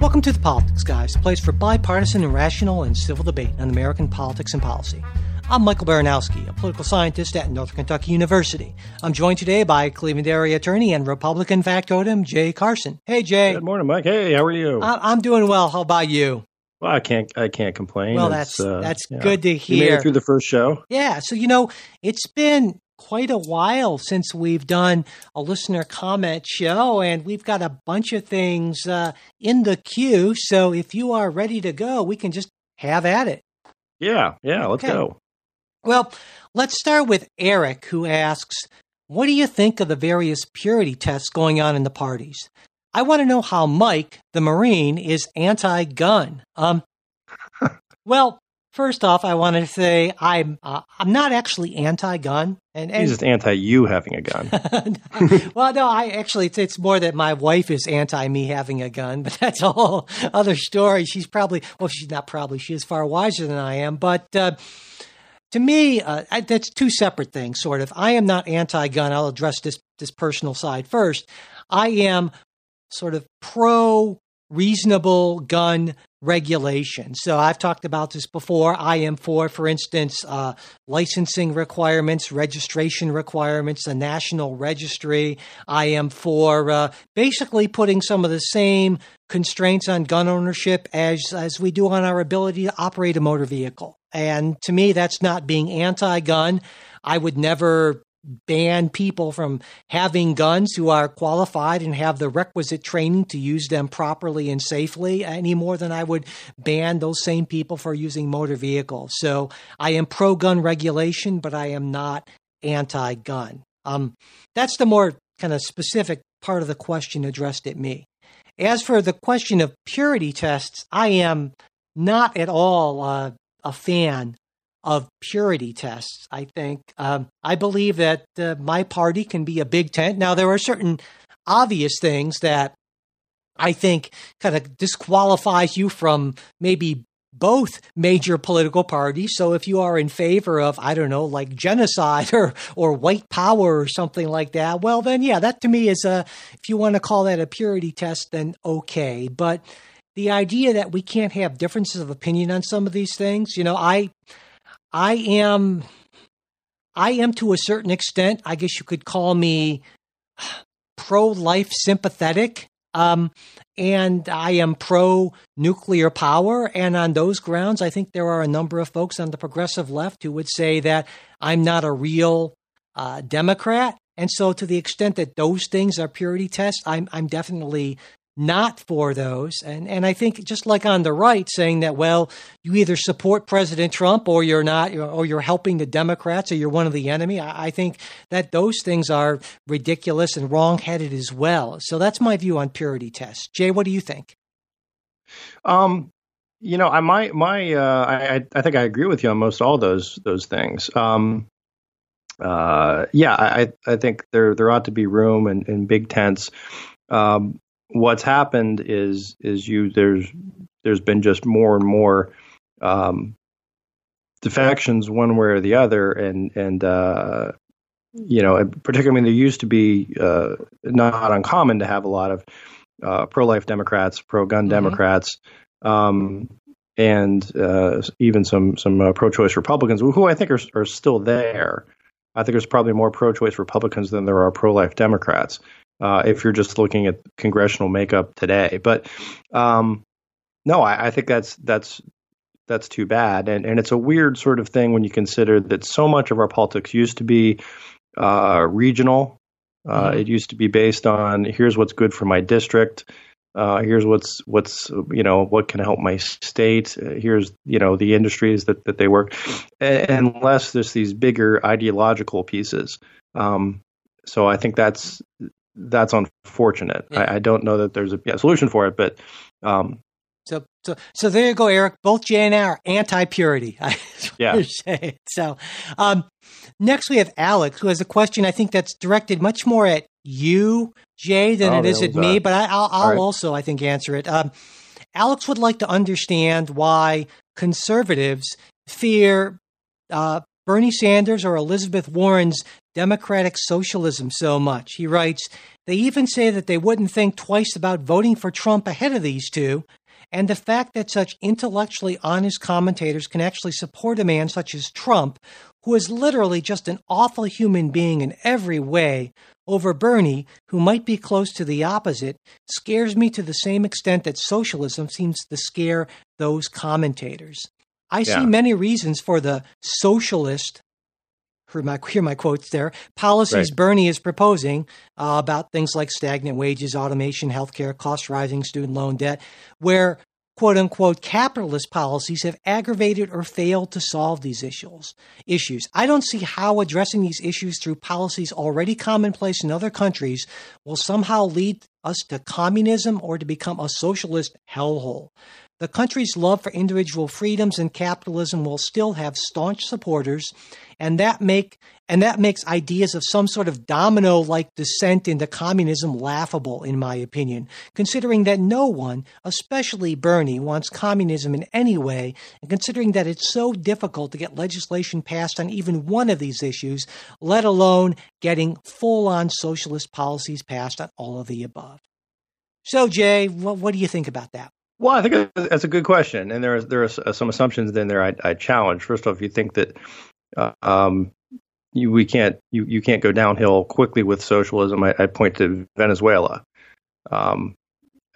Welcome to The Politics Guys, a place for bipartisan and rational and civil debate on American politics and policy. I'm Michael Baranowski, a political scientist at Northern Kentucky University. I'm joined today by Cleveland area attorney and Republican factotum Jay Carson. Hey, Jay. Good morning, Mike. Hey, how are you? I- am doing well. How about you? Well, I can't. I can't complain. Well, that's uh, that's yeah. good to hear. You made it through the first show. Yeah. So you know, it's been quite a while since we've done a listener comment show, and we've got a bunch of things uh, in the queue. So if you are ready to go, we can just have at it. Yeah, yeah, let's okay. go. Well, let's start with Eric, who asks, What do you think of the various purity tests going on in the parties? I want to know how Mike, the Marine, is anti gun. Um, well, First off, I wanted to say I'm uh, I'm not actually anti-gun, and, and he's just anti you having a gun. well, no, I actually it's, it's, more that my wife is anti me having a gun, but that's a whole other story. She's probably well, she's not probably she is far wiser than I am, but. Uh, to me, uh, I, that's two separate things, sort of. I am not anti-gun. I'll address this this personal side first. I am sort of pro reasonable gun regulation. So I've talked about this before. I am for, for instance, uh, licensing requirements, registration requirements, a national registry. I am for uh, basically putting some of the same constraints on gun ownership as as we do on our ability to operate a motor vehicle. And to me, that's not being anti-gun. I would never ban people from having guns who are qualified and have the requisite training to use them properly and safely any more than I would ban those same people for using motor vehicles. So I am pro gun regulation, but I am not anti gun. Um, that's the more kind of specific part of the question addressed at me. As for the question of purity tests, I am not at all uh, a fan of purity tests. I think um, I believe that uh, my party can be a big tent. Now there are certain obvious things that I think kind of disqualifies you from maybe both major political parties. So if you are in favor of, I don't know, like genocide or, or white power or something like that, well, then yeah, that to me is a, if you want to call that a purity test, then okay. But the idea that we can't have differences of opinion on some of these things, you know, I, I am I am to a certain extent, I guess you could call me pro life sympathetic. Um, and I am pro nuclear power. And on those grounds, I think there are a number of folks on the progressive left who would say that I'm not a real uh, Democrat. And so, to the extent that those things are purity tests, I'm, I'm definitely not for those. And and I think just like on the right, saying that well, you either support President Trump or you're not, or you're helping the Democrats or you're one of the enemy. I, I think that those things are ridiculous and wrongheaded as well. So that's my view on purity tests. Jay, what do you think? Um, you know, I my my uh, I I think I agree with you on most all those those things. Um, uh, yeah, I I think there there ought to be room in, in big tents. Um, what's happened is is you there's there's been just more and more um, defections one way or the other, and and uh, you know, particularly I mean, there used to be uh, not uncommon to have a lot of uh, pro-life Democrats, pro-gun mm-hmm. Democrats, um, and uh, even some some uh, pro-choice Republicans, who I think are are still there. I think there's probably more pro-choice Republicans than there are pro-life Democrats uh, if you're just looking at congressional makeup today. But um, no, I, I, think that's that's that's too bad, and and it's a weird sort of thing when you consider that so much of our politics used to be uh, regional. Uh, mm-hmm. It used to be based on here's what's good for my district. Uh, here's what's what's you know what can help my state. here's you know the industries that that they work, and, unless there's these bigger ideological pieces. Um, so I think that's that's unfortunate. Yeah. I, I, don't know that there's a yeah, solution for it, but um, so so so there you go, Eric. Both Jay and I are anti-purity. yeah. So um, next we have Alex, who has a question. I think that's directed much more at you, Jay, than oh, it is at me. But I, will right. also, I think, answer it. Um, Alex would like to understand why conservatives fear uh, Bernie Sanders or Elizabeth Warren's democratic socialism so much. He writes, They even say that they wouldn't think twice about voting for Trump ahead of these two. And the fact that such intellectually honest commentators can actually support a man such as Trump, who is literally just an awful human being in every way, over Bernie, who might be close to the opposite, scares me to the same extent that socialism seems to scare those commentators. I yeah. see many reasons for the socialist hear my, hear my quotes there, policies right. Bernie is proposing uh, about things like stagnant wages, automation, healthcare, cost rising, student loan debt, where quote unquote capitalist policies have aggravated or failed to solve these issues. Issues. I don't see how addressing these issues through policies already commonplace in other countries will somehow lead us to communism or to become a socialist hellhole. The country's love for individual freedoms and capitalism will still have staunch supporters, and that make and that makes ideas of some sort of domino like descent into communism laughable, in my opinion, considering that no one, especially Bernie, wants communism in any way, and considering that it's so difficult to get legislation passed on even one of these issues, let alone getting full on socialist policies passed on all of the above. So, Jay, what, what do you think about that? Well, I think that's a good question, and there are there are some assumptions in there I, I challenge. First off, you think that uh, um, you, we can't you, you can't go downhill quickly with socialism. I, I point to Venezuela, um,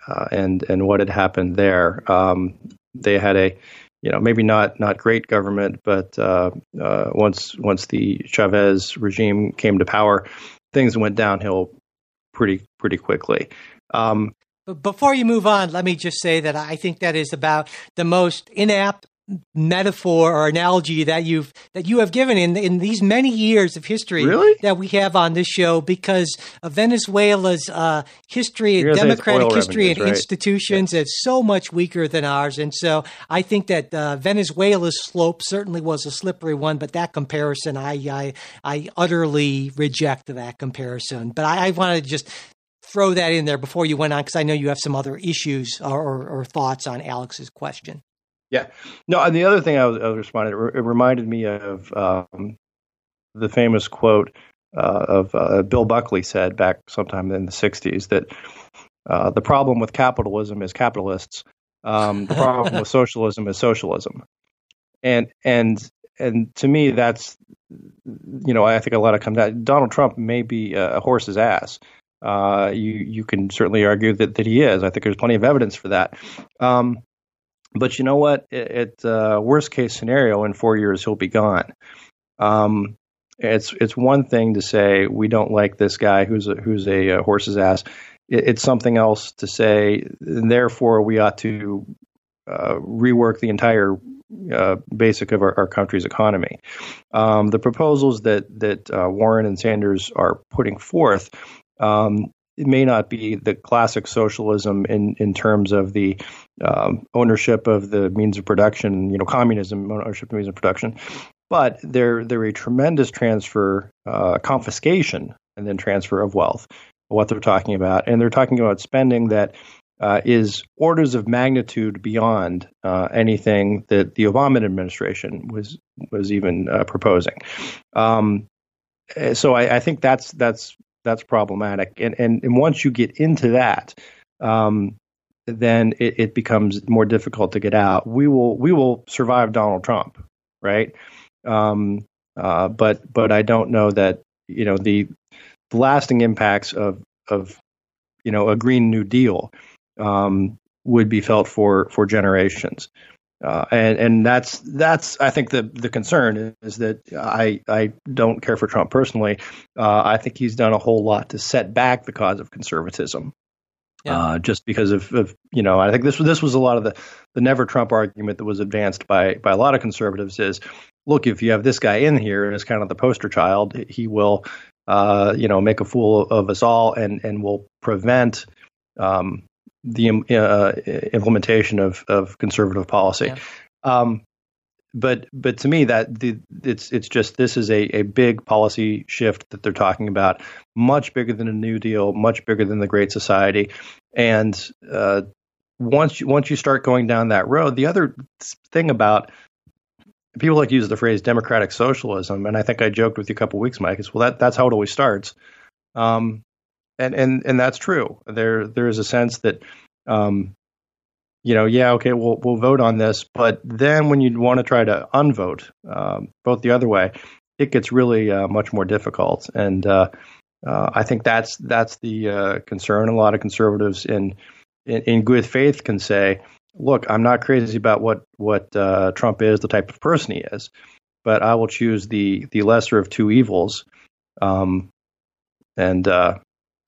uh, and and what had happened there. Um, they had a you know maybe not not great government, but uh, uh once once the Chavez regime came to power, things went downhill pretty pretty quickly. Um, but before you move on, let me just say that I think that is about the most inapt metaphor or analogy that you've that you have given in in these many years of history really? that we have on this show because of Venezuela's uh, history, democratic history, revenues, and right? institutions yeah. is so much weaker than ours, and so I think that uh, Venezuela's slope certainly was a slippery one. But that comparison, I I, I utterly reject that comparison. But I, I wanted to just throw that in there before you went on because I know you have some other issues or, or, or, thoughts on Alex's question. Yeah. No, and the other thing I was, I was responding, it reminded me of um, the famous quote uh, of uh, Bill Buckley said back sometime in the 60s that uh, the problem with capitalism is capitalists. Um, the problem with socialism is socialism. And, and, and to me, that's, you know, I think a lot of comes out. Donald Trump may be a horse's ass, uh, you you can certainly argue that, that he is. I think there's plenty of evidence for that. Um, but you know what? At uh, worst case scenario, in four years he'll be gone. Um, it's it's one thing to say we don't like this guy who's a, who's a, a horse's ass. It, it's something else to say. therefore, we ought to uh, rework the entire uh, basic of our, our country's economy. Um, the proposals that that uh, Warren and Sanders are putting forth um, it may not be the classic socialism in, in terms of the um, ownership of the means of production, you know, communism ownership of means of production, but they're they're a tremendous transfer, uh, confiscation, and then transfer of wealth. What they're talking about, and they're talking about spending that uh, is orders of magnitude beyond uh, anything that the Obama administration was was even uh, proposing. Um, so I, I, think that's that's that's problematic. And and, and once you get into that, um, then it, it, becomes more difficult to get out. We will we will survive Donald Trump, right? Um, uh, but but I don't know that you know the, the lasting impacts of of you know a Green New Deal um, would be felt for for generations. Uh, and and that's that's I think the the concern is that I I don't care for Trump personally. Uh, I think he's done a whole lot to set back the cause of conservatism. Yeah. Uh, just because of, of, you know I think this this was a lot of the the never Trump argument that was advanced by by a lot of conservatives is look if you have this guy in here as kind of the poster child he will uh, you know make a fool of us all and and will prevent um, the uh, implementation of, of conservative policy. Yeah. Um, but but to me that the, it's it's just this is a, a big policy shift that they're talking about, much bigger than a New Deal, much bigger than the Great Society, and uh, once you, once you start going down that road, the other thing about people like to use the phrase democratic socialism, and I think I joked with you a couple weeks, Mike. Is well, that that's how it always starts, um, and and and that's true. There there is a sense that, um, you know, yeah, okay, we'll we'll vote on this, but then when you want to try to unvote, um, vote the other way, it gets really uh, much more difficult, and uh, uh, I think that's that's the uh, concern. A lot of conservatives in, in, in good faith can say, look, I'm not crazy about what what uh, Trump is, the type of person he is, but I will choose the the lesser of two evils. Um, and uh,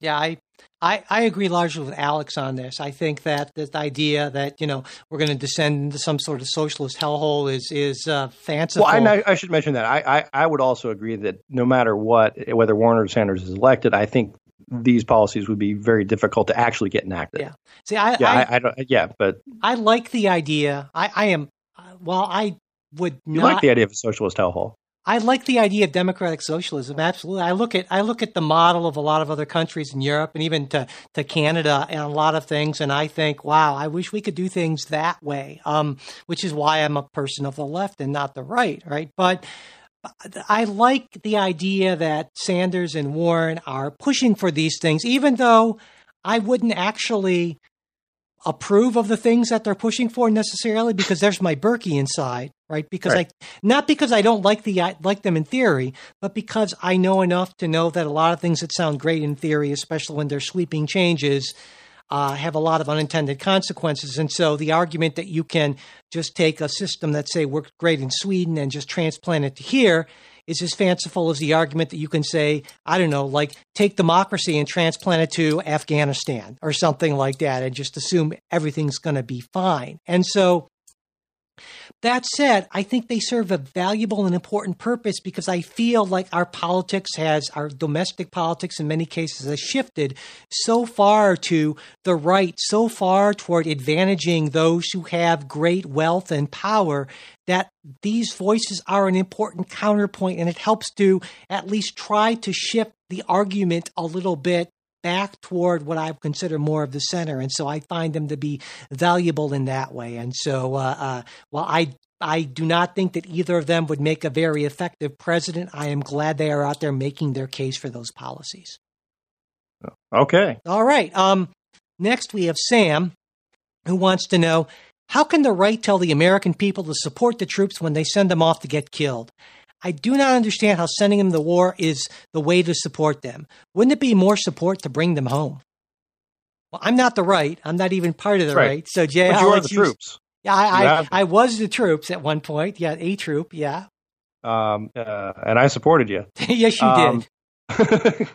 yeah, I, I I agree largely with Alex on this. I think that this idea that you know we're going to descend into some sort of socialist hellhole is is uh, fanciful. Well, I, I should mention that I, I I would also agree that no matter what, whether Warren or Sanders is elected, I think these policies would be very difficult to actually get enacted. Yeah. See, I, yeah, I, I, I don't, yeah, but I like the idea. I, I am, well, I would you not like the idea of a socialist hellhole. I like the idea of democratic socialism. Absolutely, I look at I look at the model of a lot of other countries in Europe and even to to Canada and a lot of things, and I think, wow, I wish we could do things that way. Um, which is why I'm a person of the left and not the right, right? But I like the idea that Sanders and Warren are pushing for these things, even though I wouldn't actually approve of the things that they're pushing for necessarily because there's my Berkey inside, right? Because Right. I not because I don't like the I like them in theory, but because I know enough to know that a lot of things that sound great in theory, especially when they're sweeping changes, uh, have a lot of unintended consequences. And so the argument that you can just take a system that say worked great in Sweden and just transplant it to here is as fanciful as the argument that you can say, I don't know, like take democracy and transplant it to Afghanistan or something like that and just assume everything's going to be fine. And so that said, I think they serve a valuable and important purpose because I feel like our politics has, our domestic politics in many cases has shifted so far to the right, so far toward advantaging those who have great wealth and power that these voices are an important counterpoint and it helps to at least try to shift the argument a little bit back toward what I consider more of the center, and so I find them to be valuable in that way. And so, uh, uh, while I I do not think that either of them would make a very effective president, I am glad they are out there making their case for those policies. Okay. All right. Um, next we have Sam, who wants to know how can the right tell the American people to support the troops when they send them off to get killed? I do not understand how sending them to war is the way to support them. Wouldn't it be more support to bring them home? Well, I'm not the right. I'm not even part of the right. right. So, Jay, But I'll you are the you- troops. Yeah, I, I, I was the troops at one point. Yeah, a troop. Yeah. Um, uh, and I supported you. yes, you Um, did.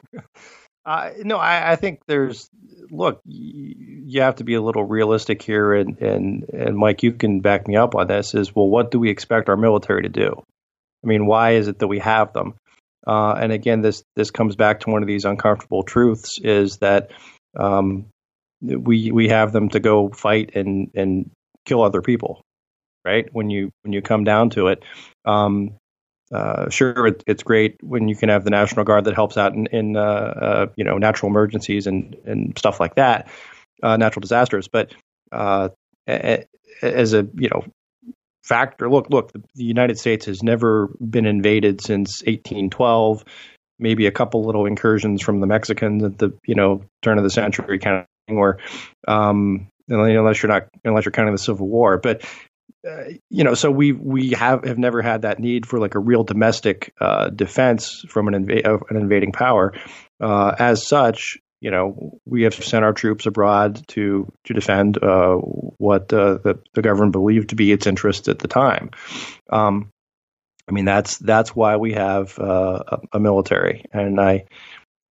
uh, no, I, I think there's look. y- You have to be a little realistic here, and and and Mike, you can back me up on this. Is well, what do we expect our military to do? I mean, why is it that we have them? Uh, and again, this this comes back to one of these uncomfortable truths: is that um, we we have them to go fight and and kill other people, right? When you when you come down to it, um, uh, sure, it, it's great when you can have the National Guard that helps out in, in uh, uh, you know natural emergencies and and stuff like that, uh, natural disasters. But uh, as a you know factor, look, look, the, United States has never been invaded since 1812. Maybe a couple little incursions from the Mexicans at the you know turn of the century kind of thing, or um, unless you're not unless you're counting the Civil War, but uh, you know, so we we have have never had that need for like a real domestic uh, defense from an of an invading power. Uh, as such, you know, we have sent our troops abroad to to defend uh, what uh, the the government believed to be its interests at the time. Um, I mean, that's that's why we have uh, a, a military, and I.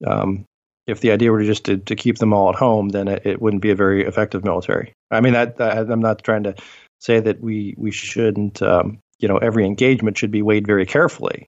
Um, if the idea were just to, to keep them all at home, then it, it wouldn't be a very effective military. I mean, I'm not trying to say that we we shouldn't um, you know every engagement should be weighed very carefully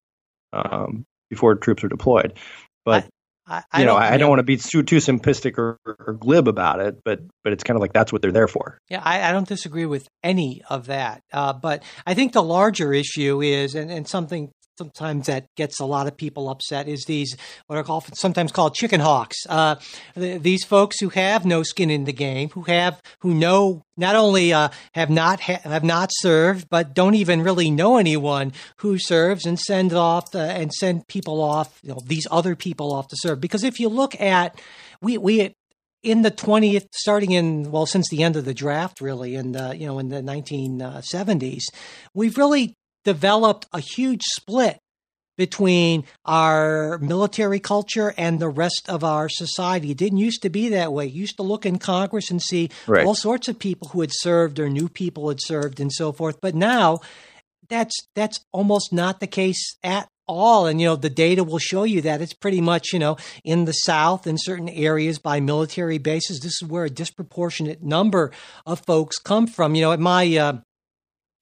um, before troops are deployed but I, you know don't, I, I don't want to be too too simplistic or, or glib about it but but it's kind of like that's what they're there for Yeah, I, I don't disagree with any of that. Uh, but I think the larger issue is, and, and something sometimes that gets a lot of people upset is these what are called sometimes called chicken hawks. Uh, these folks who have no skin in the game, who have who know not only uh, have not ha- have not served, but don't even really know anyone who serves, and send off the, and send people off, you know, these other people off to serve. Because if you look at we we in the 20th starting in well since the end of the draft really in the you know in the 1970s we've really developed a huge split between our military culture and the rest of our society. It didn't used to be that way. You used to look in Congress and see right. all sorts of people who had served or new people had served and so forth. But now that's that's almost not the case at all. And, you know, the data will show you that it's pretty much, you know, in the South, in certain areas by military bases. This is where a disproportionate number of folks come from. You know, at my, uh,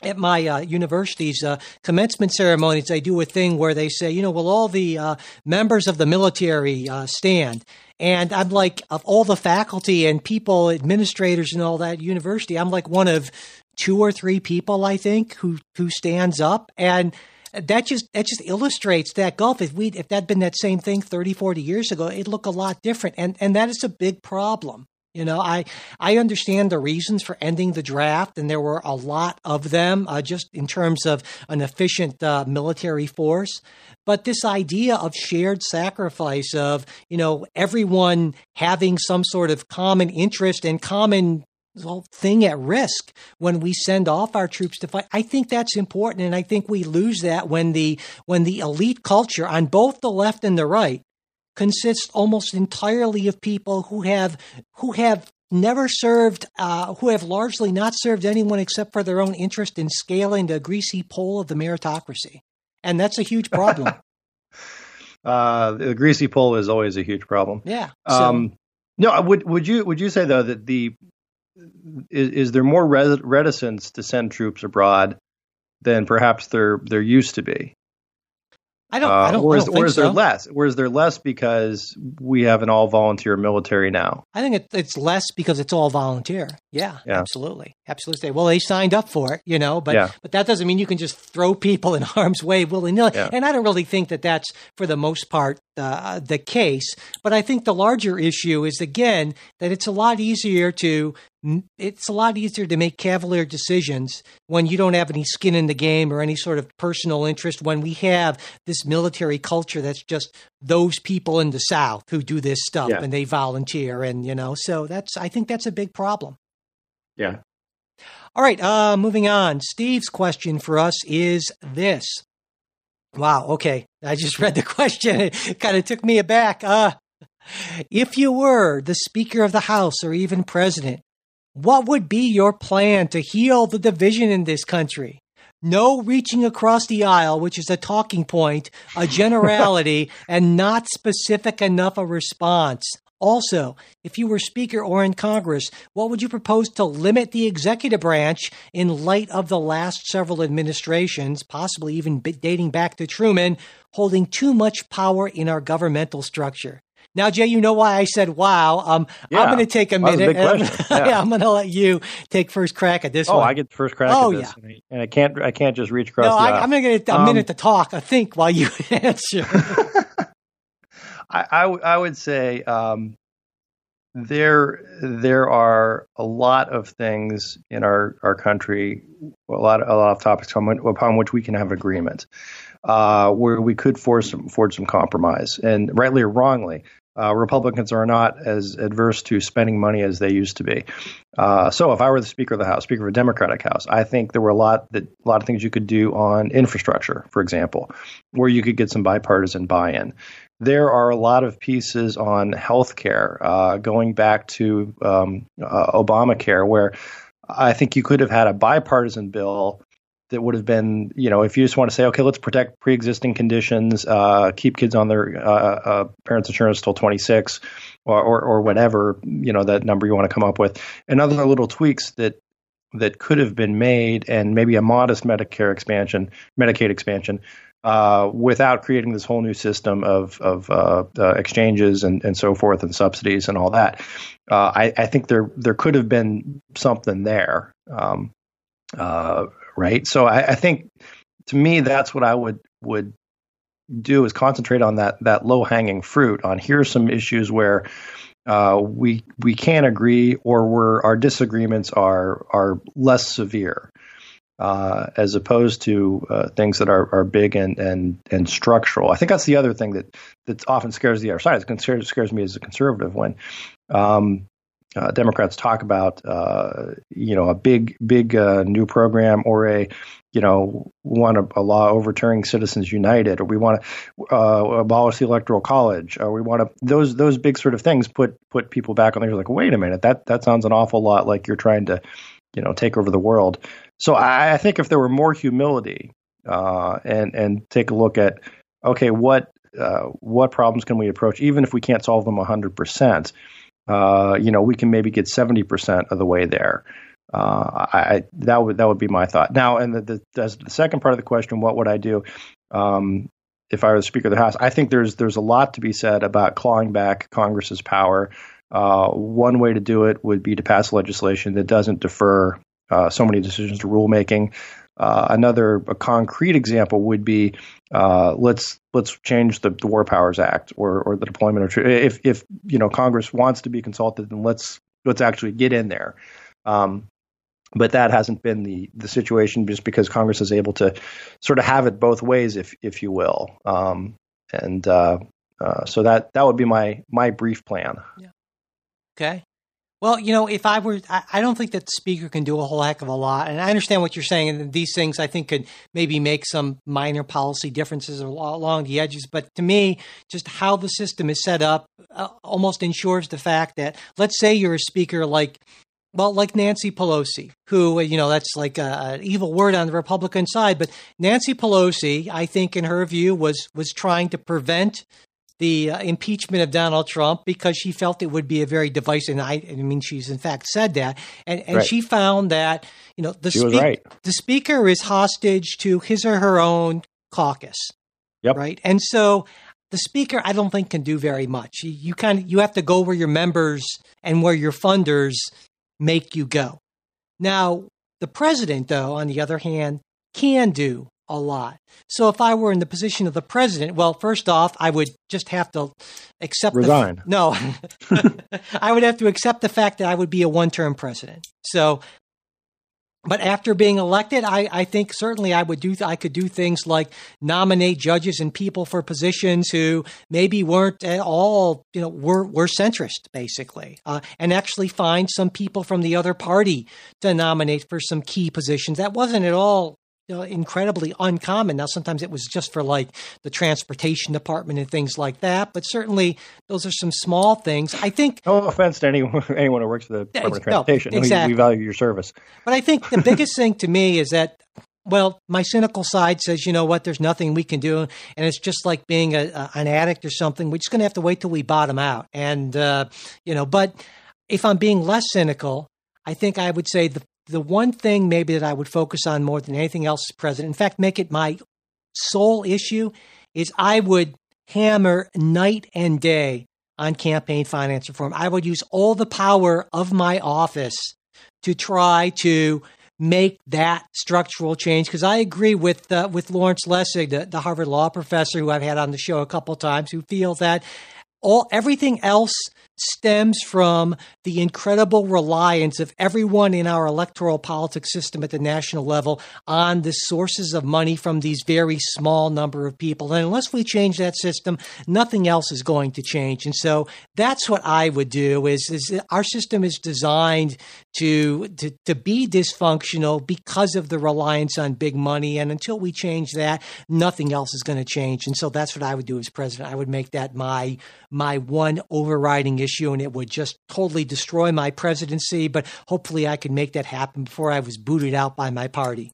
at my uh, university's uh, commencement ceremonies, they do a thing where they say, you know, will all the uh, members of the military uh, stand? And I'm like, of all the faculty and people, administrators and all that university, I'm like one of two or three people, I think, who who stands up. And that just that just illustrates that gulf. If we if that had been that same thing 30, 40 years ago, it'd look a lot different. And and that is a big problem. You know, I I understand the reasons for ending the draft, and there were a lot of them, uh, just in terms of an efficient uh, military force. But this idea of shared sacrifice, of you know everyone having some sort of common interest and common thing at risk when we send off our troops to fight. I think that's important, and I think we lose that when the when the elite culture on both the left and the right consists almost entirely of people who have who have never served, uh, who have largely not served anyone except for their own interest in scaling the greasy pole of the meritocracy, and that's a huge problem. uh, the greasy pole is always a huge problem. Yeah. So. Um, no, would would you would you say though that the is, is there more reticence to send troops abroad than perhaps there there used to be? I don't. Uh, I don't. Or is, don't or is there less? Or is there less because we have an all volunteer military now? I think it, it's less because it's all volunteer. Yeah, yeah, absolutely, absolutely. Well, they signed up for it, you know, but yeah. but that doesn't mean you can just throw people in harm's way willy nilly. Yeah. And I don't really think that that's for the most part uh, the case. But I think the larger issue is again that it's a lot easier to it's a lot easier to make cavalier decisions when you don't have any skin in the game or any sort of personal interest when we have this military culture that's just those people in the south who do this stuff yeah. and they volunteer and you know so that's i think that's a big problem. Yeah. All right uh moving on. Steve's question for us is this. Wow okay i just read the question it kind of took me aback uh if you were the Speaker of the House or even President, what would be your plan to heal the division in this country? No reaching across the aisle, which is a talking point, a generality, and not specific enough a response. Also, if you were Speaker or in Congress, what would you propose to limit the executive branch in light of the last several administrations, possibly even dating back to Truman, holding too much power in our governmental structure? Now, Jay, you know why I said wow. Um, yeah, I'm going to take a minute. A I'm, yeah. I'm going to let you take first crack at this oh, one. I get first crack oh, at this. Yeah. And I can't, I can't just reach across no, I, am going to get a um, minute to talk, I think, while you answer. I, I, I, would say um, there there are a lot of things in our, our country, a lot a lot of topics upon which we can have agreement, uh, where we could force some, forge some compromise, and rightly or wrongly, uh, Republicans are not as adverse to spending money as they used to be. Uh, so, if I were the Speaker of the House, Speaker of a Democratic House, I think there were a lot that a lot of things you could do on infrastructure, for example, where you could get some bipartisan buy-in. There are a lot of pieces on healthcare, uh, going back to um, uh, Obamacare, where I think you could have had a bipartisan bill that would have been, you know, if you just want to say, okay, let's protect pre-existing conditions, uh, keep kids on their uh, uh, parents' insurance till 26, or, or, or whatever, you know, that number you want to come up with, and other little tweaks that that could have been made, and maybe a modest Medicare expansion, Medicaid expansion, uh, without creating this whole new system of of uh, uh, exchanges and, and so forth and subsidies and all that. Uh, I, I, think there there could have been something there. Um, uh, right? So I, I, think to me that's what I would would do is concentrate on that that low hanging fruit. On here's some issues where uh, we we can't agree, or where our disagreements are are less severe, uh, as opposed to uh, things that are, are big and, and and structural. I think that's the other thing that that often scares the other side. It scares, scares me as a conservative when um, uh, Democrats talk about, uh, you know, a big, big uh, new program or a, you know, want a, a, law overturning Citizens United, or we want to uh, abolish the Electoral College, or we want to those those big sort of things put put people back on there. Like, wait a minute, that that sounds an awful lot like you're trying to, you know, take over the world. So I, I think if there were more humility uh, and and take a look at, okay, what uh, what problems can we approach, even if we can't solve them 100 percent uh, you know, we can maybe get 70% of the way there. Uh, I, that would that would be my thought. Now, and the, the, as the second part of the question, what would I do um, if I were the Speaker of the House? I think there's there's a lot to be said about clawing back Congress's power. Uh, one way to do it would be to pass legislation that doesn't defer uh, so many decisions to rulemaking. Uh, another a concrete example would be uh, let's let's change the, the, War Powers Act or or the deployment of if if you know Congress wants to be consulted, then let's let's actually get in there. Um, but that hasn't been the the situation just because Congress is able to sort of have it both ways, if if you will. Um, and uh, uh so that that would be my my brief plan. Yeah. Okay. Well, you know, if I were, I, don't think that the speaker can do a whole heck of a lot. And I understand what you're saying. And these things I think could maybe make some minor policy differences along the edges. But to me, just how the system is set up uh, almost ensures the fact that, let's say you're a speaker like, well, like Nancy Pelosi, who, you know, that's like an evil word on the Republican side. But Nancy Pelosi, I think, in her view, was was trying to prevent the uh, impeachment of Donald Trump because she felt it would be a very divisive. And I, I mean, she's in fact said that, and and right. she found that you know the spe- right. the speaker is hostage to his or her own caucus. Yep. Right, and so the speaker I don't think can do very much. You, you kind of you have to go where your members and where your funders make you go. Now, the president, though, on the other hand, can do a lot. So if I were in the position of the president, well, first off, I would just have to accept resign. The, no, I would have to accept the fact that I would be a one-term president. So, but after being elected, I, I think certainly I would do I could do things like nominate judges and people for positions who maybe weren't at all you know were were centrist basically, uh, and actually find some people from the other party to nominate for some key positions. That wasn't at all you know, incredibly uncommon. Now, sometimes it was just for like the transportation department and things like that, but certainly those are some small things. I think. No offense to anyone, anyone who works for the Department of Transportation. No, exactly. we, we value your service. But I think the biggest thing to me is that well, my cynical side says, you know what, there's nothing we can do. And it's just like being a, a, an addict or something. We're just going to have to wait till we bottom out. And, uh, you know, but if I'm being less cynical, I think I would say the the one thing maybe that I would focus on more than anything else as president, in fact, make it my sole issue, is I would hammer night and day on campaign finance reform. I would use all the power of my office to try to make that structural change because I agree with uh, with Lawrence Lessig, the, the Harvard law professor who I've had on the show a couple times, who feels that all everything else stems from the incredible reliance of everyone in our electoral politics system at the national level on the sources of money from these very small number of people. And unless we change that system, nothing else is going to change. And so that's what I would do is, is our system is designed to, to, to be dysfunctional because of the reliance on big money. And until we change that, nothing else is going to change. And so that's what I would do as president. I would make that my, my one overriding issue issue and it would just totally destroy my presidency. But hopefully, I could make that happen before I was booted out by my party.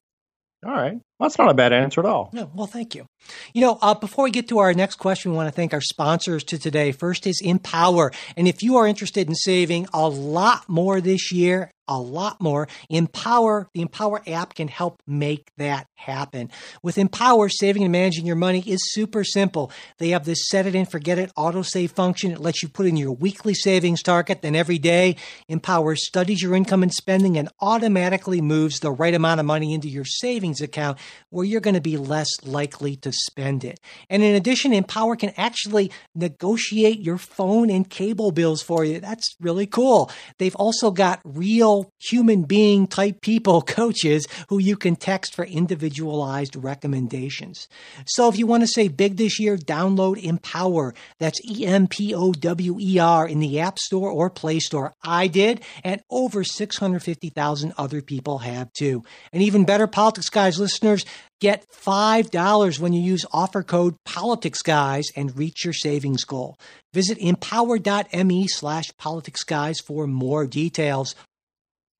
All right. Well, that's not a bad answer at all. No, well, thank you. You know, uh, before we get to our next question, we want to thank our sponsors to today. First is Empower. And if you are interested in saving a lot more this year, a lot more. Empower, the Empower app can help make that happen. With Empower, saving and managing your money is super simple. They have this set it and forget it autosave function. It lets you put in your weekly savings target. Then every day, Empower studies your income and spending and automatically moves the right amount of money into your savings account where you're going to be less likely to spend it. And in addition, Empower can actually negotiate your phone and cable bills for you. That's really cool. They've also got real human being type people, coaches, who you can text for individualized recommendations. So if you want to say big this year, download Empower. That's E M P O W E R in the App Store or Play Store. I did, and over 650,000 other people have too. And even better, Politics Guys listeners, Get $5 when you use offer code Politics Guys and reach your savings goal. Visit empower.me slash politics guys for more details.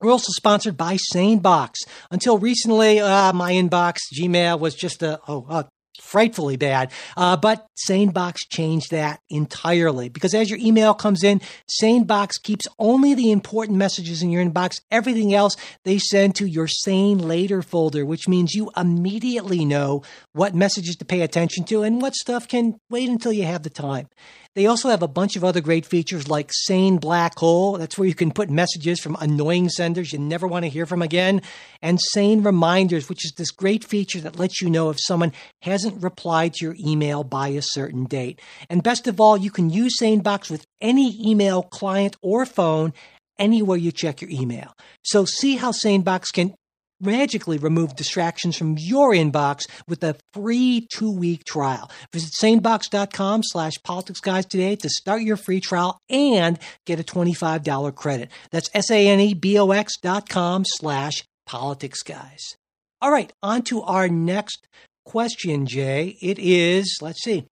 We're also sponsored by SaneBox. Until recently, uh, my inbox, Gmail, was just a, oh, a frightfully bad. Uh, but SaneBox changed that entirely because as your email comes in, SaneBox keeps only the important messages in your inbox. Everything else they send to your Sane Later folder, which means you immediately know what messages to pay attention to and what stuff can wait until you have the time. They also have a bunch of other great features like Sane Black Hole. That's where you can put messages from annoying senders you never want to hear from again. And Sane Reminders, which is this great feature that lets you know if someone hasn't replied to your email by a certain date. And best of all, you can use SaneBox with any email client or phone anywhere you check your email. So see how SaneBox can magically remove distractions from your inbox with a free two-week trial. Visit sanebox.com slash politics guys today to start your free trial and get a $25 credit. That's S-A-N-E-B-O-X dot com slash politics guys. All right, on to our next question, Jay. It is, let's see,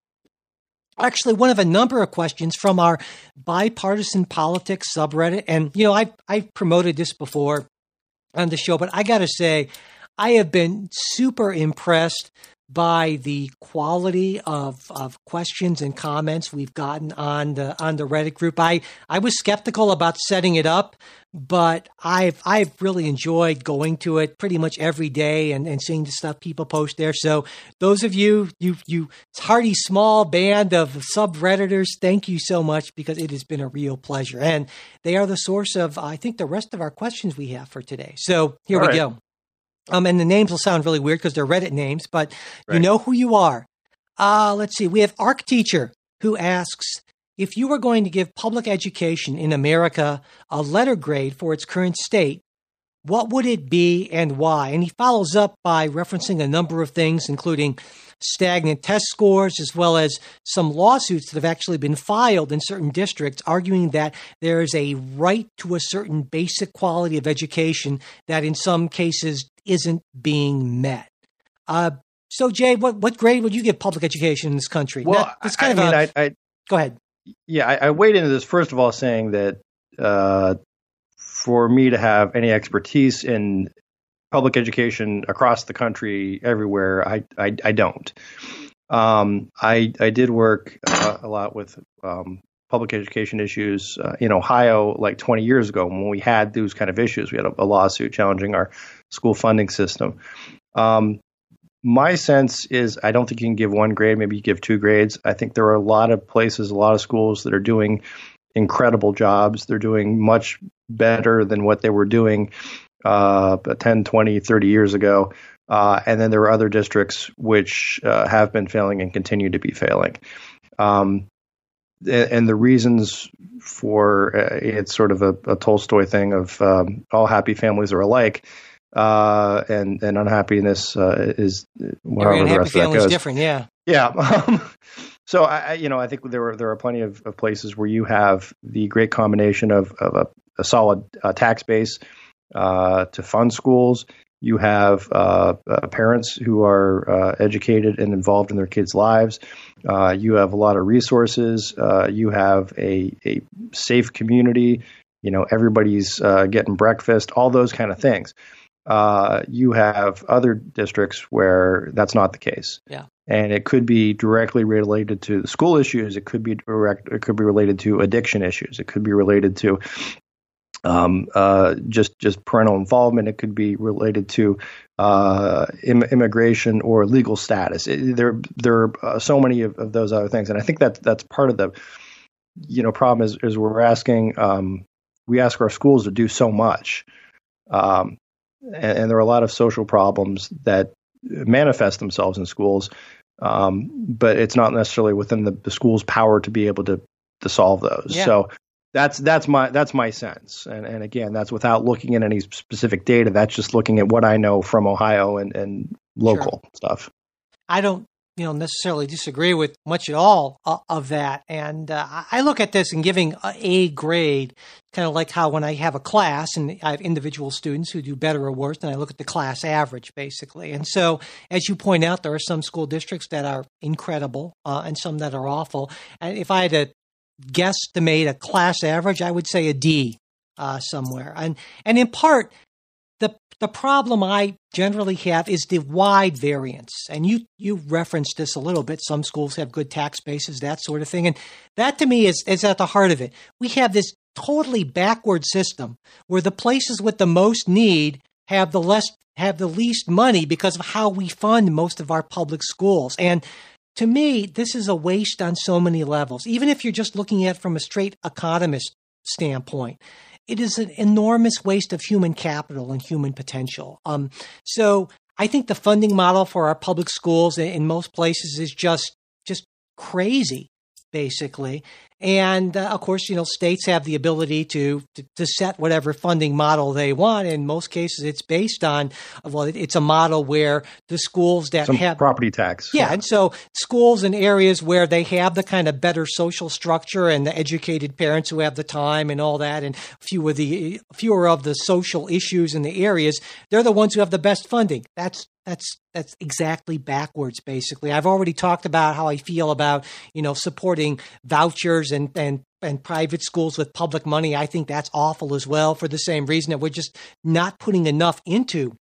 actually one of a number of questions from our bipartisan politics subreddit. And, you know, I've, I've promoted this before on the show, but I got to say, I have been super impressed by the quality of, of questions and comments we've gotten on the on the Reddit group. I, I was skeptical about setting it up, but I've I've really enjoyed going to it pretty much every day and, and seeing the stuff people post there. So those of you you you hearty small band of subredditors, thank you so much because it has been a real pleasure. And they are the source of I think the rest of our questions we have for today. So here All we right. go. Um, and the names will sound really weird because they're Reddit names, but right. you know who you are. Uh, let's see. We have Arc Teacher who asks if you were going to give public education in America a letter grade for its current state, what would it be and why? And he follows up by referencing a number of things, including stagnant test scores, as well as some lawsuits that have actually been filed in certain districts arguing that there is a right to a certain basic quality of education that in some cases isn't being met. Uh, so, Jay, what, what grade would you give public education in this country? Well, it's kind I of mean, a, I, I, go ahead. Yeah, I, I weighed into this first of all saying that uh, for me to have any expertise in public education across the country, everywhere, I I, I don't. Um, I I did work uh, a lot with um, public education issues uh, in Ohio like 20 years ago when we had those kind of issues. We had a, a lawsuit challenging our school funding system. Um, my sense is I don't think you can give one grade, maybe you give two grades. I think there are a lot of places, a lot of schools that are doing incredible jobs. They're doing much better than what they were doing uh, 10, 20, 30 years ago. Uh, and then there are other districts which uh, have been failing and continue to be failing. Um, and the reasons for uh, it's sort of a, a Tolstoy thing of um, all happy families are alike uh, and and unhappiness uh, is wherever the rest of that goes. different, yeah. Yeah. so I, you know, I think there are there are plenty of, of places where you have the great combination of, of a, a solid uh, tax base uh, to fund schools. You have uh, uh, parents who are educated and involved in their kids' lives. you have a lot of resources. you have a, a safe community. You know, everybody's getting breakfast. All those kind of things uh, you have other districts where that's not the case. Yeah. And it could be directly related to the school issues. It could be direct. It could be related to addiction issues. It could be related to um, uh, just just parental involvement. It could be related to uh, Im- immigration or legal status. It, there there are uh, so many of, of, those other things, and I think that that's part of the you know problem is is we're asking um, we ask our schools to do so much, um, and, and, there are a lot of social problems that manifest themselves in schools, um, but it's not necessarily within the, the school's power to be able to to solve those. Yeah. So that's that's my that's my sense, and and again, that's without looking at any specific data. That's just looking at what I know from Ohio and and local sure. stuff. I don't you know necessarily disagree with much at all of that, and uh, I look at this and giving a grade, kind of like how when I have a class and I have individual students who do better or worse, and I look at the class average basically. And so, as you point out, there are some school districts that are incredible uh, and some that are awful. And if I had to guesstimate a class average, I would say a D uh, somewhere. And and in part, the problem I generally have is the wide variance. And you you referenced this a little bit. Some schools have good tax bases, that sort of thing. And that to me is is at the heart of it. We have this totally backward system where the places with the most need have the less have the least money because of how we fund most of our public schools. And to me, this is a waste on so many levels. Even if you're just looking at it from a straight economist standpoint, it is an enormous waste of human capital and human potential. Um, so I think the funding model for our public schools in most places is just just crazy basically. And uh, of course, you know, states have the ability to, to, to set whatever funding model they want. In most cases, it's based on well, it's a model where the schools that Some have property tax, yeah, yeah, and so schools in areas where they have the kind of better social structure and the educated parents who have the time and all that, and fewer the fewer of the social issues in the areas, they're the ones who have the best funding. That's that's that's exactly backwards basically. I've already talked about how i feel about you know supporting vouchers and and and private schools with public money. I think that's awful as well for the same reason that we're just not putting enough into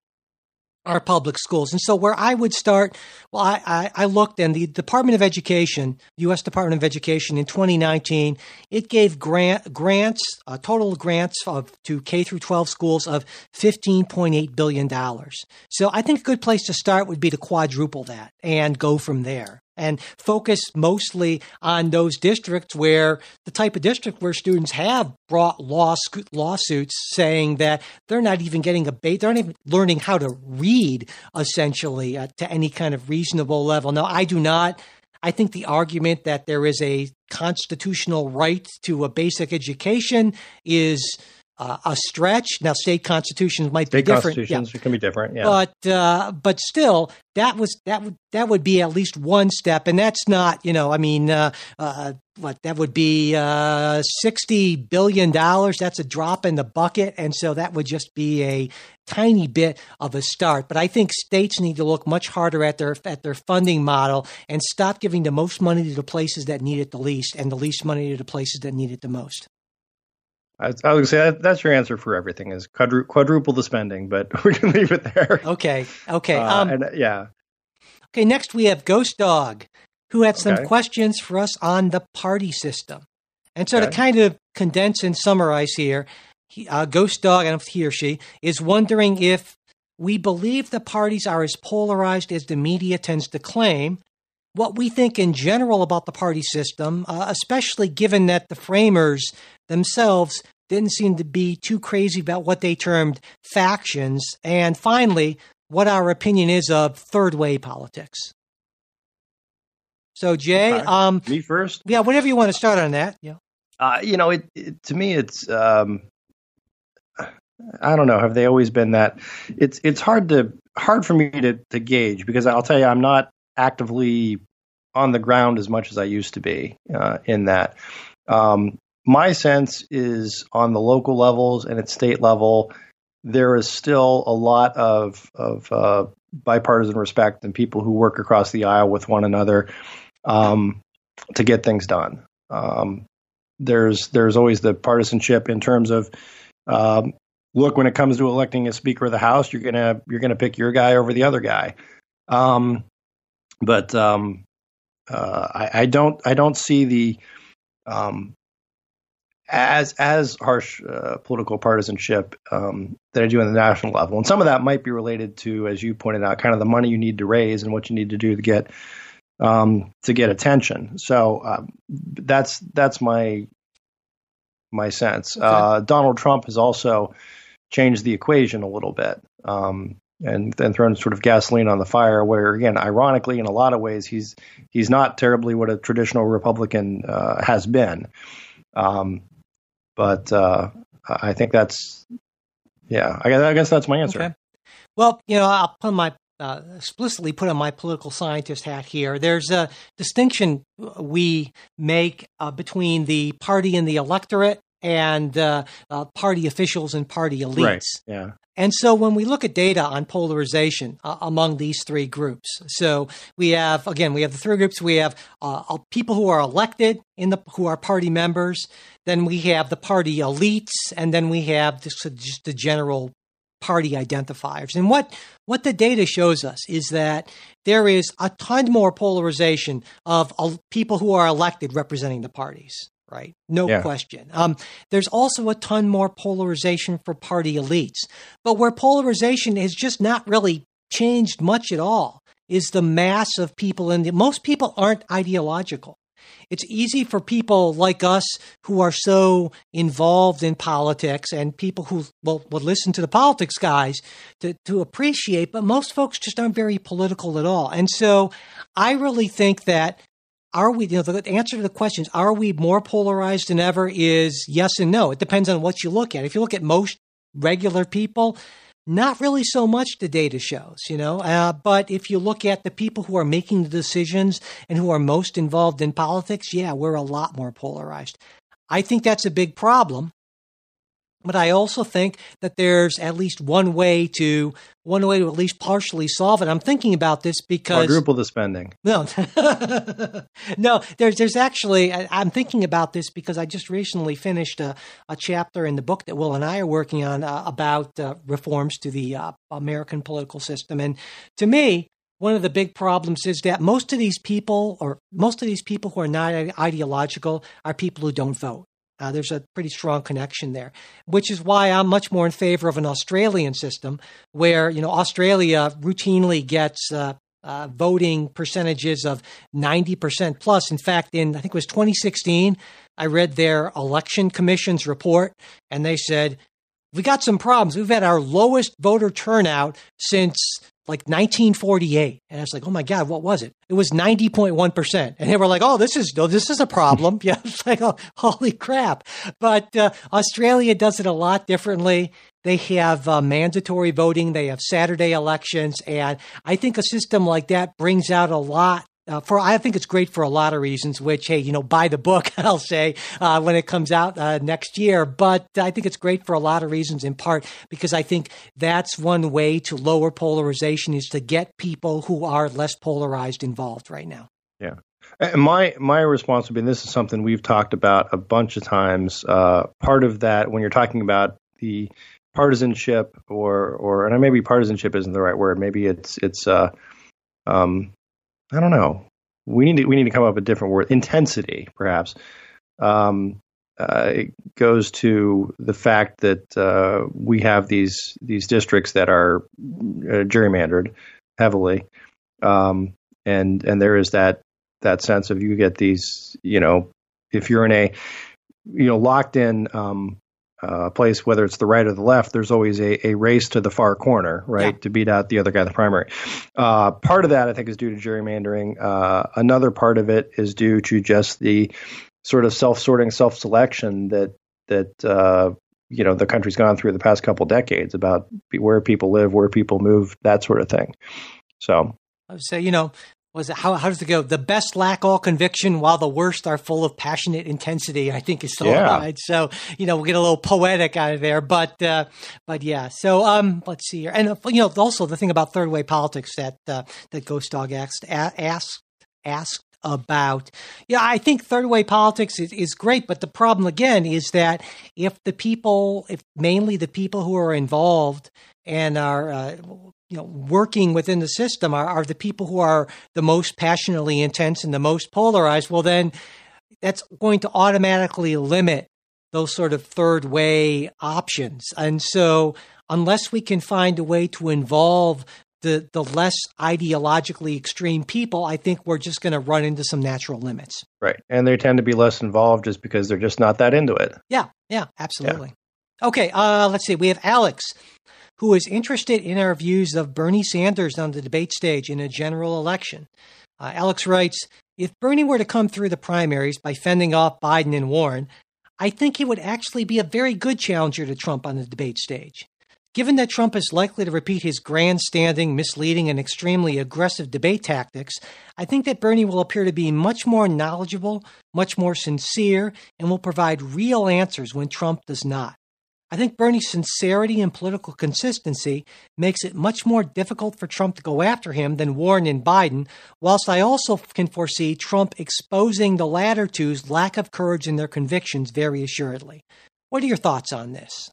our public schools. And so, where I would start, well, I, I, I, looked, and the Department of Education, U.S. Department of Education, in 2019, it gave grant grants, uh, total grants of to K through 12 schools of 15.8 billion dollars. So, I think a good place to start would be to quadruple that and go from there and focus mostly on those districts where the type of district where students have brought law, lawsuits saying that they're not even getting a bait, they're not even learning how to read essentially uh, to any kind of reasonable level. Now, I do not. I think the argument that there is a constitutional right to a basic education is uh, a stretch. Now, state constitutions might state be different. Constitutions yeah. can be different, yeah. But uh, but still, that was that would that would be at least one step, and that's not you know I mean uh, uh what that would be uh, sixty billion dollars. That's a drop in the bucket, and so that would just be a tiny bit of a start. But I think states need to look much harder at their at their funding model and stop giving the most money to the places that need it the least, and the least money to the places that need it the most. I, was going to say that, that's your answer for everything is quadru- quadruple the spending, but we can leave it there. Okay. Okay. Uh, um, and, yeah. Okay. Next, we have Ghost Dog, who had some okay. questions for us on the party system. And so, okay. to kind of condense and summarize here, he, uh, Ghost Dog, I don't know if he or she is wondering if we believe the parties are as polarized as the media tends to claim. What we think in general about the party system, uh, especially given that the framers themselves didn't seem to be too crazy about what they termed factions. And finally, what our opinion is of third way politics. So, Jay, um, me first. Yeah, whatever you want to start on that. Yeah. Uh, you know, it, it, to me, it's um, I don't know. Have they always been that? It's it's hard to hard for me to to gauge because I'll tell you, I'm not actively on the ground as much as I used to be uh, in that. Um, my sense is on the local levels and at state level, there is still a lot of of uh, bipartisan respect and people who work across the aisle with one another um, to get things done. Um, there's there's always the partisanship in terms of um, look when it comes to electing a speaker of the house, you're gonna you're gonna pick your guy over the other guy. Um, but um, uh, I, I, don't I don't see the um, as as harsh uh, political partisanship um, that I do on the national level, and some of that might be related to, as you pointed out, kind of the money you need to raise and what you need to do to get um, to get attention. So uh, that's that's my my sense. Okay. Uh, Donald Trump has also changed the equation a little bit. Um, and then thrown sort of gasoline on the fire. Where again, ironically, in a lot of ways, he's he's not terribly what a traditional Republican uh, has been. Um, but uh, I think that's yeah. I guess, I guess that's my answer. Okay. Well, you know, I'll put my uh, explicitly put on my political scientist hat here. There's a distinction we make uh, between the party and the electorate and uh, uh, party officials and party elites. Right. Yeah. And so when we look at data on polarization uh, among these three groups, so we have again we have the three groups. We have uh, uh, people who are elected in the who are party members. Then we have the party elites, and then we have just, just the general party identifiers. And what what the data shows us is that there is a ton more polarization of people who are elected representing the parties right? No yeah. question. Um, there's also a ton more polarization for party elites. But where polarization has just not really changed much at all is the mass of people and most people aren't ideological. It's easy for people like us who are so involved in politics and people who will, will listen to the politics guys to, to appreciate, but most folks just aren't very political at all. And so I really think that are we, you know, the answer to the questions, are we more polarized than ever is yes and no. It depends on what you look at. If you look at most regular people, not really so much the data shows, you know. Uh, but if you look at the people who are making the decisions and who are most involved in politics, yeah, we're a lot more polarized. I think that's a big problem. But I also think that there's at least one way to one way to at least partially solve it. I'm thinking about this because quadruple the spending. No, no. There's there's actually I, am thinking about this because I just recently finished a, a, chapter in the book that Will and I are working on uh, about uh, reforms to the uh, American political system, and to me. One of the big problems is that most of these people, or most of these people who are not ideological, are people who don't vote. Uh, there's a pretty strong connection there, which is why I'm much more in favor of an Australian system where, you know, Australia routinely gets uh, uh, voting percentages of 90% plus. In fact, in I think it was 2016, I read their election commission's report and they said, we got some problems. We've had our lowest voter turnout since like 1948. And I was like, oh my God, what was it? It was 90.1%. And they were like, oh, this is, oh, this is a problem. yeah. It's like, oh, holy crap. But uh, Australia does it a lot differently. They have uh, mandatory voting. They have Saturday elections. And I think a system like that brings out a lot uh, for I think it's great for a lot of reasons. Which hey, you know, buy the book. I'll say uh, when it comes out uh, next year. But I think it's great for a lot of reasons. In part because I think that's one way to lower polarization is to get people who are less polarized involved right now. Yeah. And my my response would be, this is something we've talked about a bunch of times. Uh, part of that, when you're talking about the partisanship, or or and maybe partisanship isn't the right word. Maybe it's it's uh, um, I don't know. We need to we need to come up with a different word. Intensity, perhaps. Um, uh, it goes to the fact that uh, we have these these districts that are uh, gerrymandered heavily, um, and and there is that that sense of you get these you know if you're in a you know locked in um, uh, place, whether it's the right or the left, there's always a, a race to the far corner, right, yeah. to beat out the other guy in the primary. Uh, part of that, I think, is due to gerrymandering. Uh, another part of it is due to just the sort of self-sorting, self-selection that that uh, you know the country's gone through the past couple decades about where people live, where people move, that sort of thing. So I would say, you know, was it how, how does it go? The best lack all conviction, while the worst are full of passionate intensity. I think is the yeah. line. So you know we'll get a little poetic out of there, but uh, but yeah. So um, let's see here, and uh, you know also the thing about third way politics that uh, that Ghost Dog asked asked asked about. Yeah, I think third way politics is, is great, but the problem again is that if the people, if mainly the people who are involved and are uh, you know working within the system are, are the people who are the most passionately intense and the most polarized well then that's going to automatically limit those sort of third way options. And so, unless we can find a way to involve the the less ideologically extreme people, I think we're just going to run into some natural limits. Right, and they tend to be less involved just because they're just not that into it. Yeah, yeah, absolutely. Yeah. Okay, uh, let's see. We have Alex, who is interested in our views of Bernie Sanders on the debate stage in a general election. Uh, Alex writes, if Bernie were to come through the primaries by fending off Biden and Warren, I think he would actually be a very good challenger to Trump on the debate stage. Given that Trump is likely to repeat his grandstanding, misleading, and extremely aggressive debate tactics, I think that Bernie will appear to be much more knowledgeable, much more sincere, and will provide real answers when Trump does not. I think Bernie's sincerity and political consistency makes it much more difficult for Trump to go after him than Warren and Biden, whilst I also can foresee Trump exposing the latter two's lack of courage in their convictions very assuredly. What are your thoughts on this?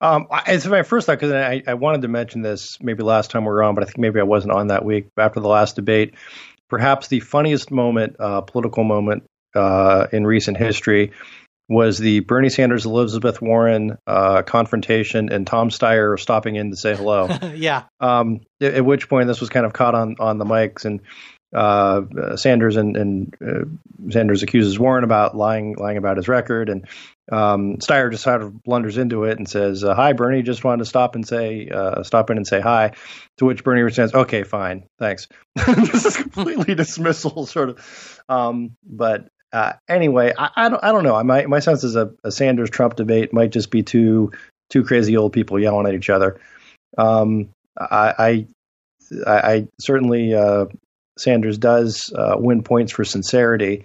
Um, it's my first thought because I, I wanted to mention this maybe last time we were on, but I think maybe I wasn't on that week after the last debate. Perhaps the funniest moment, uh, political moment uh, in recent history, was the Bernie Sanders Elizabeth Warren uh, confrontation and Tom Steyer stopping in to say hello. yeah. Um, at, at, which point this was kind of caught on on the mics and uh, Sanders and, and uh, Sanders accuses Warren about lying lying about his record, and um, Steyer just sort of blunders into it and says, uh, "Hi, Bernie. Just wanted to stop and say uh, stop in and say hi." To which Bernie responds, "Okay, fine, thanks." this is completely dismissal, sort of. Um, but uh, anyway, I, I, don't I don't know. My my sense is a, a Sanders Trump debate might just be two two crazy old people yelling at each other. Um, I, I I, certainly uh, Sanders does uh, win points for sincerity.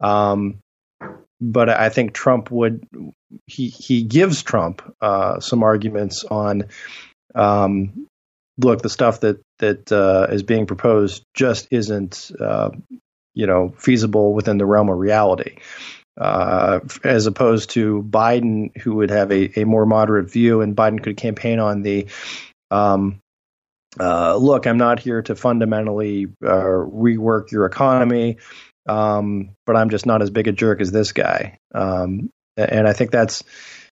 Um, but I think Trump would he he gives Trump uh, some arguments on um, look the stuff that that uh, is being proposed just isn't uh, you know feasible within the realm of reality. Uh, as opposed to Biden, who would have a, a more moderate view, and Biden could campaign on the um, uh, look, I'm not here to fundamentally uh, rework your economy, um, but I'm just not as big a jerk as this guy. Um, and I think that's,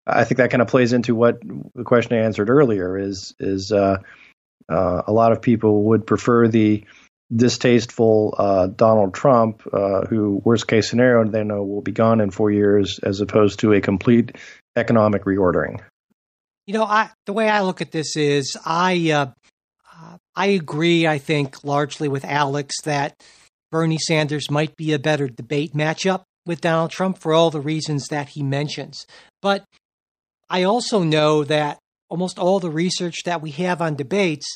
I think that kind of plays into what the question I answered earlier is is uh, uh a lot of people would prefer the distasteful uh, Donald Trump, uh, who worst case scenario they know will be gone in four years, as opposed to a complete economic reordering. You know, I, the way I look at this is I uh, I agree, I think, largely with Alex that Bernie Sanders might be a better debate matchup with Donald Trump for all the reasons that he mentions. But I also know that almost all the research that we have on debates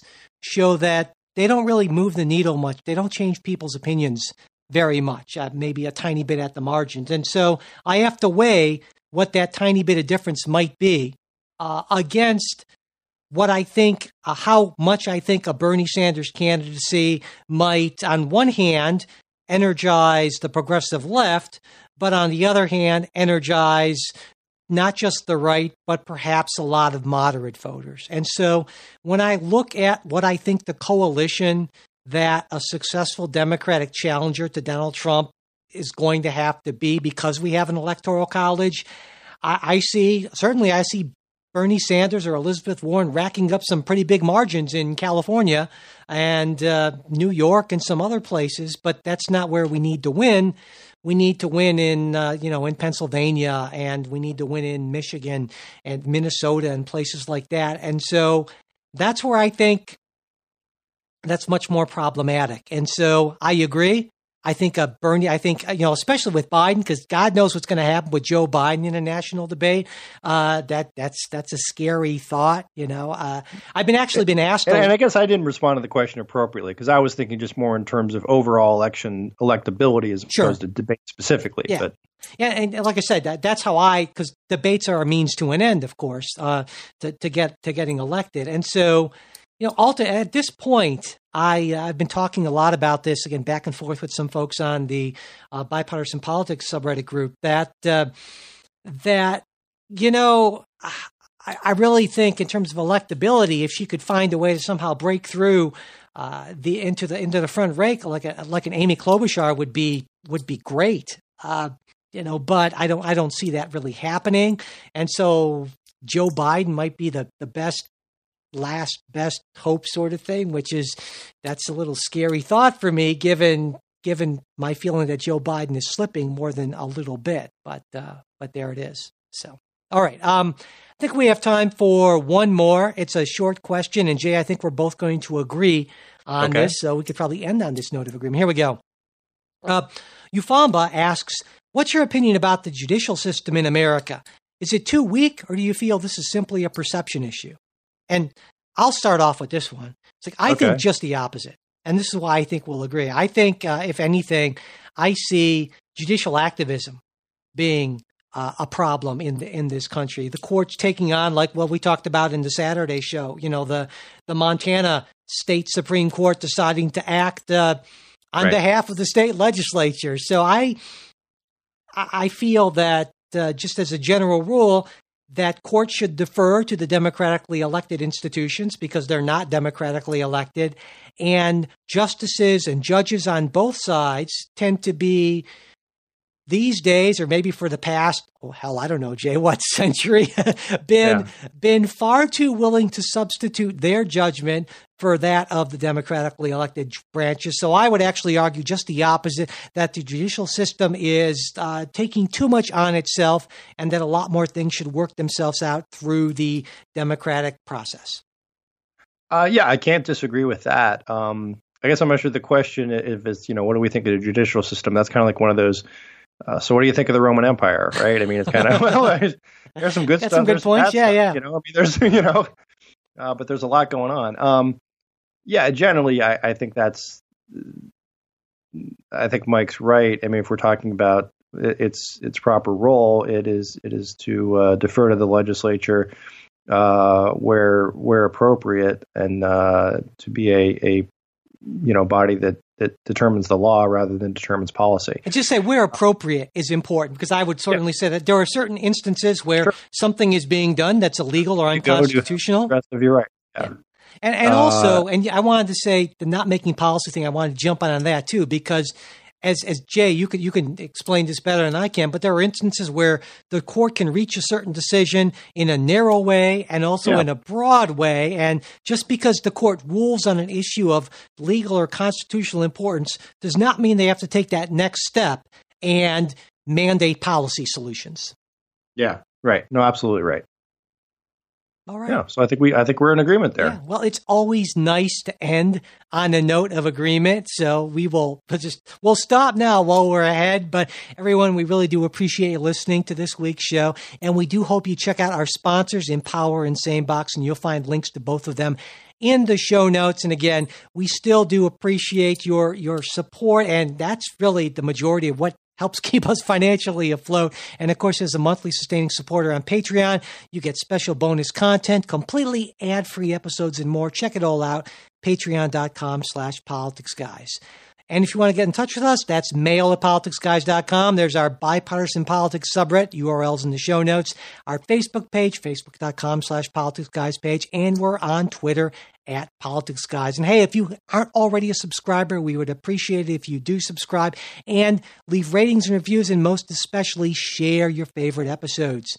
show that they don't really move the needle much. They don't change people's opinions very much, uh, maybe a tiny bit at the margins. And so I have to weigh what that tiny bit of difference might be uh, against what I think, uh, how much I think a Bernie Sanders candidacy might, on one hand, energize the progressive left, but on the other hand, energize not just the right, but perhaps a lot of moderate voters. And so when I look at what I think the coalition that a successful Democratic challenger to Donald Trump is going to have to be because we have an electoral college, I, I see, certainly, I see Bernie Sanders or Elizabeth Warren racking up some pretty big margins in California and uh, New York and some other places, but that's not where we need to win. We need to win in, uh, you know, in Pennsylvania, and we need to win in Michigan and Minnesota and places like that. And so that's where I think that's much more problematic. And so I agree. I think uh, Bernie, I think, you know, especially with Biden, because God knows what's going to happen with Joe Biden in a national debate. Uh, that that's that's a scary thought. You know, uh, I've been actually been asked, and, and, I guess I didn't respond to the question appropriately because I was thinking just more in terms of overall election electability as sure. opposed to debate specifically. Yeah. But yeah, and like I said, that, that's how I because debates are a means to an end, of course, uh, to to get to getting elected, and so you know, Alta, at this point, I, uh, I've been talking a lot about this again, back and forth with some folks on the uh, bipartisan politics subreddit group. That uh, that you know, I, I, really think in terms of electability, if she could find a way to somehow break through uh, the into the into the front rank, like a, like an Amy Klobuchar would be would be great. Uh, you know, but I don't I don't see that really happening. And so Joe Biden might be the the best last best hope sort of thing, which is that's a little scary thought for me given given my feeling that Joe Biden is slipping more than a little bit. But uh, but there it is. So all right. Um, I think we have time for one more. It's a short question, and Jay, I think we're both going to agree on okay. this, so we could probably end on this note of agreement. Here we go. Uh, Ufamba asks, "What's your opinion about the judicial system in America? Is it too weak, or do you feel this is simply a perception issue?" And I'll start off with this one. It's like I okay. think just the opposite, and this is why I think we'll agree. I think, uh, if anything, I see judicial activism being uh, a problem in the, in this country. The courts taking on like what we talked about in the Saturday show. You know, the the Montana State Supreme Court deciding to act uh, on right. behalf of the state legislature. So I I feel that uh, just as a general rule. That courts should defer to the democratically elected institutions because they're not democratically elected. And justices and judges on both sides tend to be these days, or maybe for the past, oh hell, I don't know, Jay, what century, been yeah. been far too willing to substitute their judgment for that of the democratically elected branches. So I would actually argue just the opposite: that the judicial system is uh, taking too much on itself, and that a lot more things should work themselves out through the democratic process. Uh, yeah, I can't disagree with that. Um, I guess I'm not sure the question if it's you know what do we think of the judicial system? That's kind of like one of those uh, so, what do you think of the Roman Empire? Right? I mean, it's kind of well, there's some good stuff. Some good points. Yeah, stuff, yeah. You know, I mean, there's you know, uh, but there's a lot going on. Um, yeah, generally, I, I think that's. I think Mike's right. I mean, if we're talking about its its proper role, it is it is to uh, defer to the legislature uh, where where appropriate, and uh, to be a, a you know body that that determines the law rather than determines policy. And just say where appropriate is important because I would certainly yeah. say that there are certain instances where sure. something is being done that's illegal or unconstitutional. You're right. Yeah. yeah. And, and also, uh, and I wanted to say the not making policy thing. I wanted to jump on on that too because as as Jay, you can you can explain this better than I can, but there are instances where the court can reach a certain decision in a narrow way and also yeah. in a broad way. And just because the court rules on an issue of legal or constitutional importance does not mean they have to take that next step and mandate policy solutions. Yeah, right. No, absolutely right. All right. Yeah. So I think we I think we're in agreement there. Yeah, well, it's always nice to end on a note of agreement. So we will just we'll stop now while we're ahead. But everyone, we really do appreciate you listening to this week's show, and we do hope you check out our sponsors, Empower and SaneBox, and you'll find links to both of them in the show notes. And again, we still do appreciate your your support, and that's really the majority of what helps keep us financially afloat. And of course, as a monthly sustaining supporter on Patreon, you get special bonus content, completely ad-free episodes and more. Check it all out. Patreon.com slash politics guys. And if you want to get in touch with us, that's mail at politicsguys.com. There's our bipartisan politics subreddit, URLs in the show notes, our Facebook page, facebook.com slash politicsguys page, and we're on Twitter at Politics Guys. And hey, if you aren't already a subscriber, we would appreciate it if you do subscribe and leave ratings and reviews, and most especially share your favorite episodes.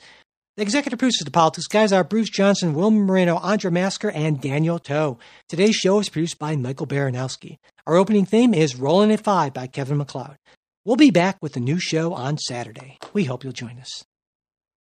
The executive producers of the Politics Guys are Bruce Johnson, Wilma Moreno, Andra Masker, and Daniel Toe. Today's show is produced by Michael Baranowski. Our opening theme is Rolling at Five by Kevin MacLeod. We'll be back with a new show on Saturday. We hope you'll join us.